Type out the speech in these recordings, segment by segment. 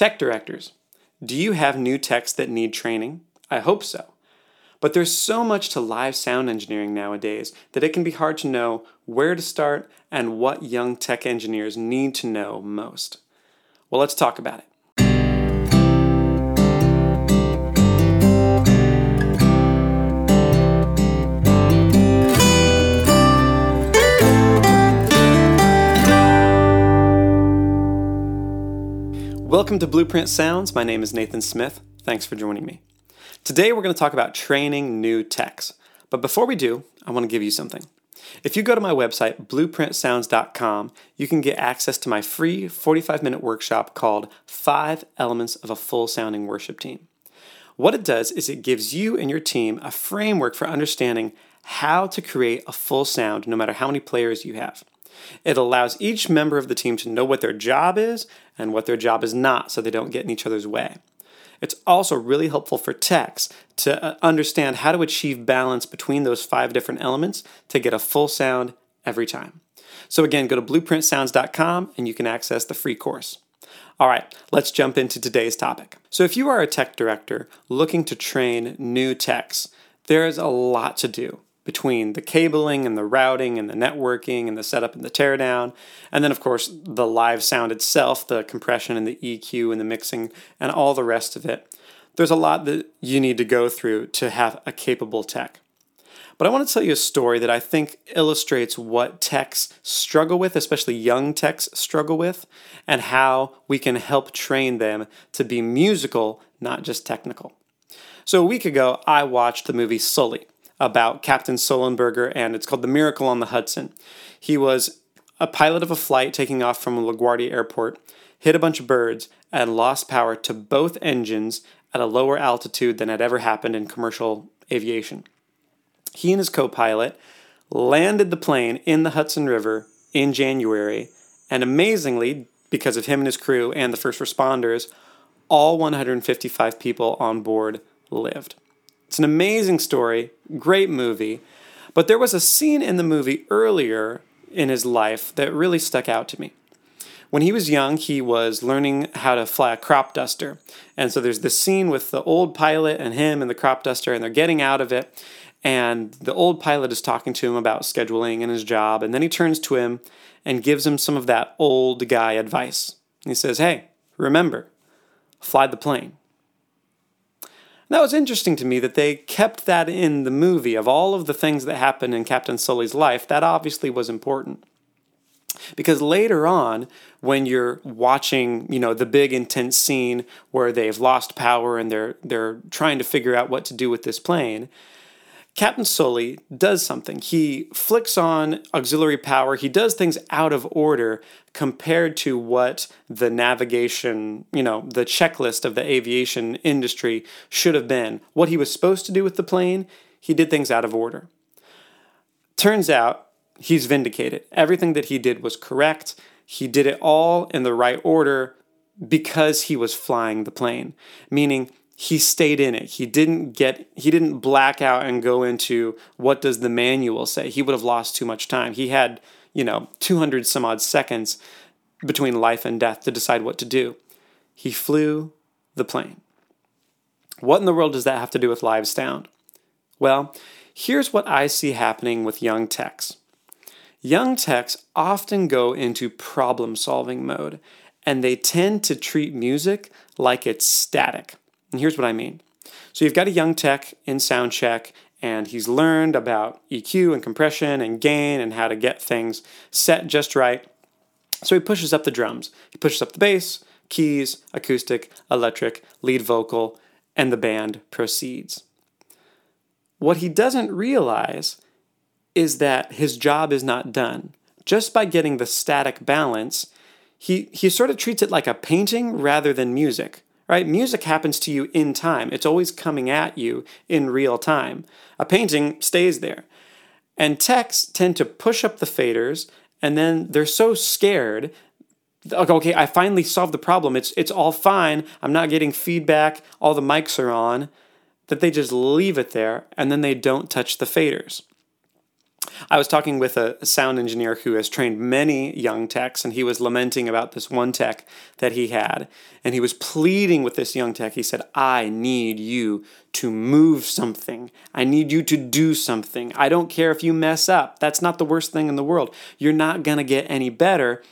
Tech directors, do you have new techs that need training? I hope so. But there's so much to live sound engineering nowadays that it can be hard to know where to start and what young tech engineers need to know most. Well, let's talk about it. Welcome to Blueprint Sounds. My name is Nathan Smith. Thanks for joining me. Today we're going to talk about training new techs. But before we do, I want to give you something. If you go to my website, blueprintsounds.com, you can get access to my free 45 minute workshop called Five Elements of a Full Sounding Worship Team. What it does is it gives you and your team a framework for understanding how to create a full sound no matter how many players you have. It allows each member of the team to know what their job is and what their job is not so they don't get in each other's way. It's also really helpful for techs to uh, understand how to achieve balance between those five different elements to get a full sound every time. So, again, go to blueprintsounds.com and you can access the free course. All right, let's jump into today's topic. So, if you are a tech director looking to train new techs, there is a lot to do between the cabling and the routing and the networking and the setup and the teardown. And then, of course, the live sound itself, the compression and the EQ and the mixing and all the rest of it. There's a lot that you need to go through to have a capable tech. But I want to tell you a story that I think illustrates what techs struggle with, especially young techs struggle with, and how we can help train them to be musical, not just technical. So a week ago, I watched the movie Sully about Captain Sullenberger, and it's called The Miracle on the Hudson. He was a pilot of a flight taking off from LaGuardia Airport, hit a bunch of birds, and lost power to both engines at a lower altitude than had ever happened in commercial aviation. He and his co pilot landed the plane in the Hudson River in January, and amazingly, because of him and his crew and the first responders, all 155 people on board lived. It's an amazing story, great movie. But there was a scene in the movie earlier in his life that really stuck out to me. When he was young, he was learning how to fly a crop duster. And so there's this scene with the old pilot and him and the crop duster, and they're getting out of it. And the old pilot is talking to him about scheduling and his job. And then he turns to him and gives him some of that old guy advice. He says, Hey, remember, fly the plane that was interesting to me that they kept that in the movie of all of the things that happened in Captain Sully's life. That obviously was important. Because later on, when you're watching, you know, the big intense scene where they've lost power and they're they're trying to figure out what to do with this plane, Captain Sully does something. He flicks on auxiliary power. He does things out of order compared to what the navigation, you know, the checklist of the aviation industry should have been. What he was supposed to do with the plane, he did things out of order. Turns out he's vindicated. Everything that he did was correct. He did it all in the right order because he was flying the plane, meaning he stayed in it. He didn't get he didn't black out and go into what does the manual say. He would have lost too much time. He had, you know, 200 some odd seconds between life and death to decide what to do. He flew the plane. What in the world does that have to do with live sound? Well, here's what I see happening with young techs. Young techs often go into problem solving mode and they tend to treat music like it's static. And here's what I mean. So you've got a young tech in sound check, and he's learned about EQ and compression and gain and how to get things set just right. So he pushes up the drums. He pushes up the bass, keys, acoustic, electric, lead vocal, and the band proceeds. What he doesn't realize is that his job is not done. Just by getting the static balance, he, he sort of treats it like a painting rather than music right? Music happens to you in time, it's always coming at you in real time. A painting stays there. And techs tend to push up the faders, and then they're so scared. Okay, I finally solved the problem. It's it's all fine. I'm not getting feedback. All the mics are on. That they just leave it there, and then they don't touch the faders. I was talking with a sound engineer who has trained many young techs, and he was lamenting about this one tech that he had. And he was pleading with this young tech. He said, I need you to move something. I need you to do something. I don't care if you mess up. That's not the worst thing in the world. You're not going to get any better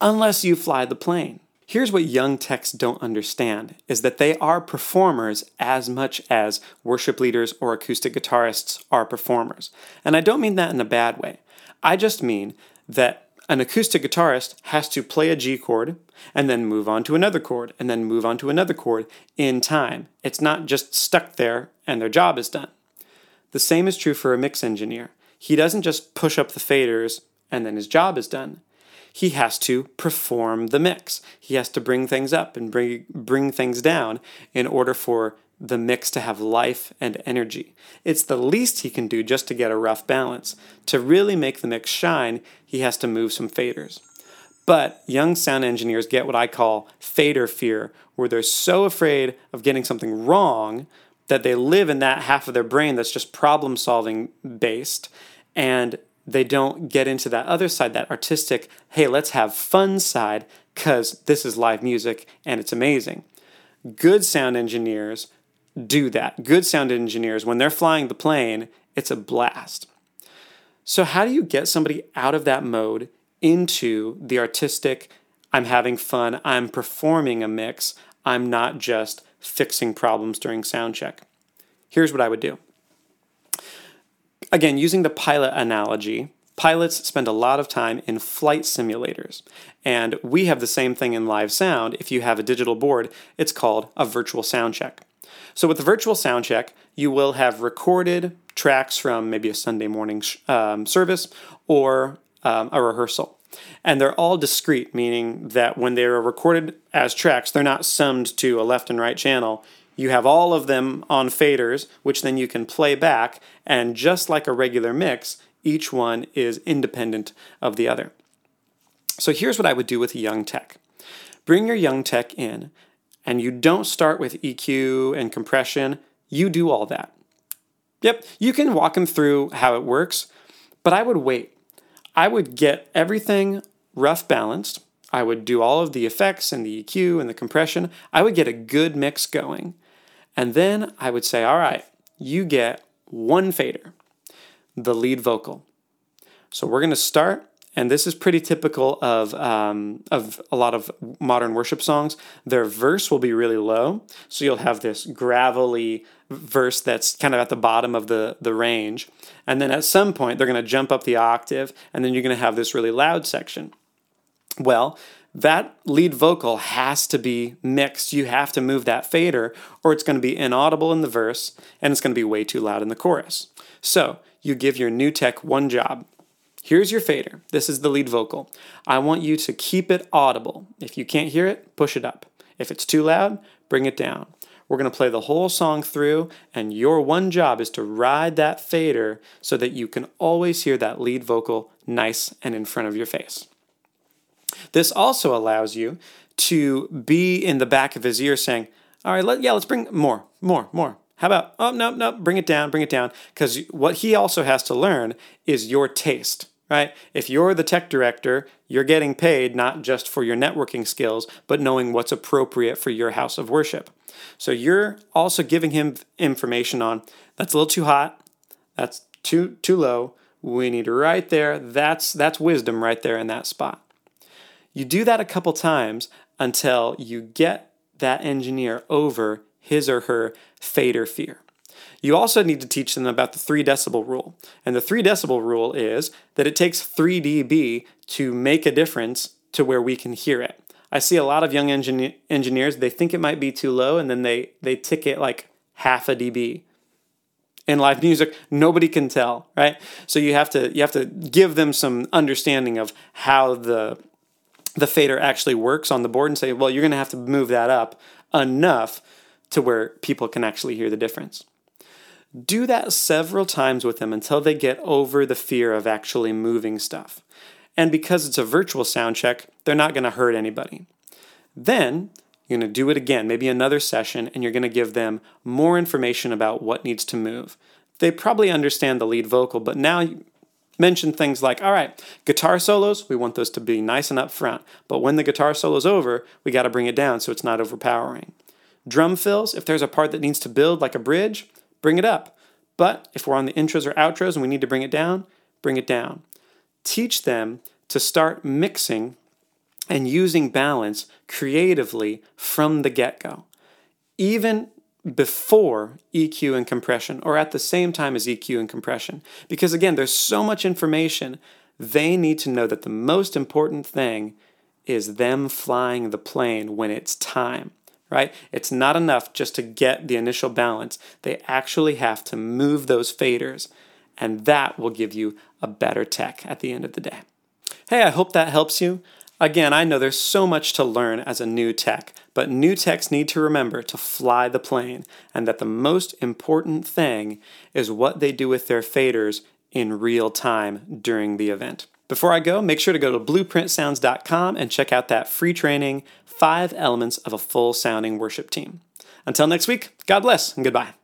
unless you fly the plane. Here's what young techs don't understand is that they are performers as much as worship leaders or acoustic guitarists are performers. And I don't mean that in a bad way. I just mean that an acoustic guitarist has to play a G chord and then move on to another chord and then move on to another chord in time. It's not just stuck there and their job is done. The same is true for a mix engineer. He doesn't just push up the faders and then his job is done he has to perform the mix. He has to bring things up and bring, bring things down in order for the mix to have life and energy. It's the least he can do just to get a rough balance. To really make the mix shine, he has to move some faders. But young sound engineers get what I call fader fear, where they're so afraid of getting something wrong that they live in that half of their brain that's just problem solving based. And they don't get into that other side, that artistic, hey, let's have fun side, because this is live music and it's amazing. Good sound engineers do that. Good sound engineers, when they're flying the plane, it's a blast. So, how do you get somebody out of that mode into the artistic, I'm having fun, I'm performing a mix, I'm not just fixing problems during sound check? Here's what I would do Again, using the pilot analogy, pilots spend a lot of time in flight simulators. And we have the same thing in live sound. If you have a digital board, it's called a virtual sound check. So, with the virtual sound check, you will have recorded tracks from maybe a Sunday morning um, service or um, a rehearsal. And they're all discrete, meaning that when they are recorded as tracks, they're not summed to a left and right channel. You have all of them on faders, which then you can play back, and just like a regular mix, each one is independent of the other. So here's what I would do with a young tech bring your young tech in, and you don't start with EQ and compression, you do all that. Yep, you can walk them through how it works, but I would wait. I would get everything rough balanced. I would do all of the effects and the EQ and the compression. I would get a good mix going. And then I would say, all right, you get one fader, the lead vocal. So we're going to start, and this is pretty typical of, um, of a lot of modern worship songs. Their verse will be really low, so you'll have this gravelly verse that's kind of at the bottom of the, the range. And then at some point, they're going to jump up the octave, and then you're going to have this really loud section. Well, that lead vocal has to be mixed. You have to move that fader, or it's going to be inaudible in the verse and it's going to be way too loud in the chorus. So you give your new tech one job. Here's your fader. This is the lead vocal. I want you to keep it audible. If you can't hear it, push it up. If it's too loud, bring it down. We're going to play the whole song through, and your one job is to ride that fader so that you can always hear that lead vocal nice and in front of your face. This also allows you to be in the back of his ear saying, all right, let, yeah, let's bring more, more, more. How about, oh, no, no, bring it down, bring it down. Because what he also has to learn is your taste, right? If you're the tech director, you're getting paid not just for your networking skills, but knowing what's appropriate for your house of worship. So you're also giving him information on that's a little too hot, that's too too low. We need right there. That's that's wisdom right there in that spot. You do that a couple times until you get that engineer over his or her fader fear. You also need to teach them about the 3 decibel rule. And the 3 decibel rule is that it takes 3 dB to make a difference to where we can hear it. I see a lot of young engin- engineers, they think it might be too low and then they, they tick it like half a dB. In live music, nobody can tell, right? So you have to you have to give them some understanding of how the the fader actually works on the board and say, well, you're going to have to move that up enough to where people can actually hear the difference. Do that several times with them until they get over the fear of actually moving stuff. And because it's a virtual sound check, they're not going to hurt anybody. Then you're going to do it again, maybe another session, and you're going to give them more information about what needs to move. They probably understand the lead vocal, but now mention things like, all right, guitar solos, we want those to be nice and up front, but when the guitar solo's over, we got to bring it down so it's not overpowering. Drum fills, if there's a part that needs to build like a bridge, bring it up. But if we're on the intros or outros and we need to bring it down, bring it down. Teach them to start mixing and using balance creatively from the get go. Even before EQ and compression, or at the same time as EQ and compression. Because again, there's so much information, they need to know that the most important thing is them flying the plane when it's time, right? It's not enough just to get the initial balance. They actually have to move those faders, and that will give you a better tech at the end of the day. Hey, I hope that helps you. Again, I know there's so much to learn as a new tech, but new techs need to remember to fly the plane and that the most important thing is what they do with their faders in real time during the event. Before I go, make sure to go to blueprintsounds.com and check out that free training, Five Elements of a Full Sounding Worship Team. Until next week, God bless and goodbye.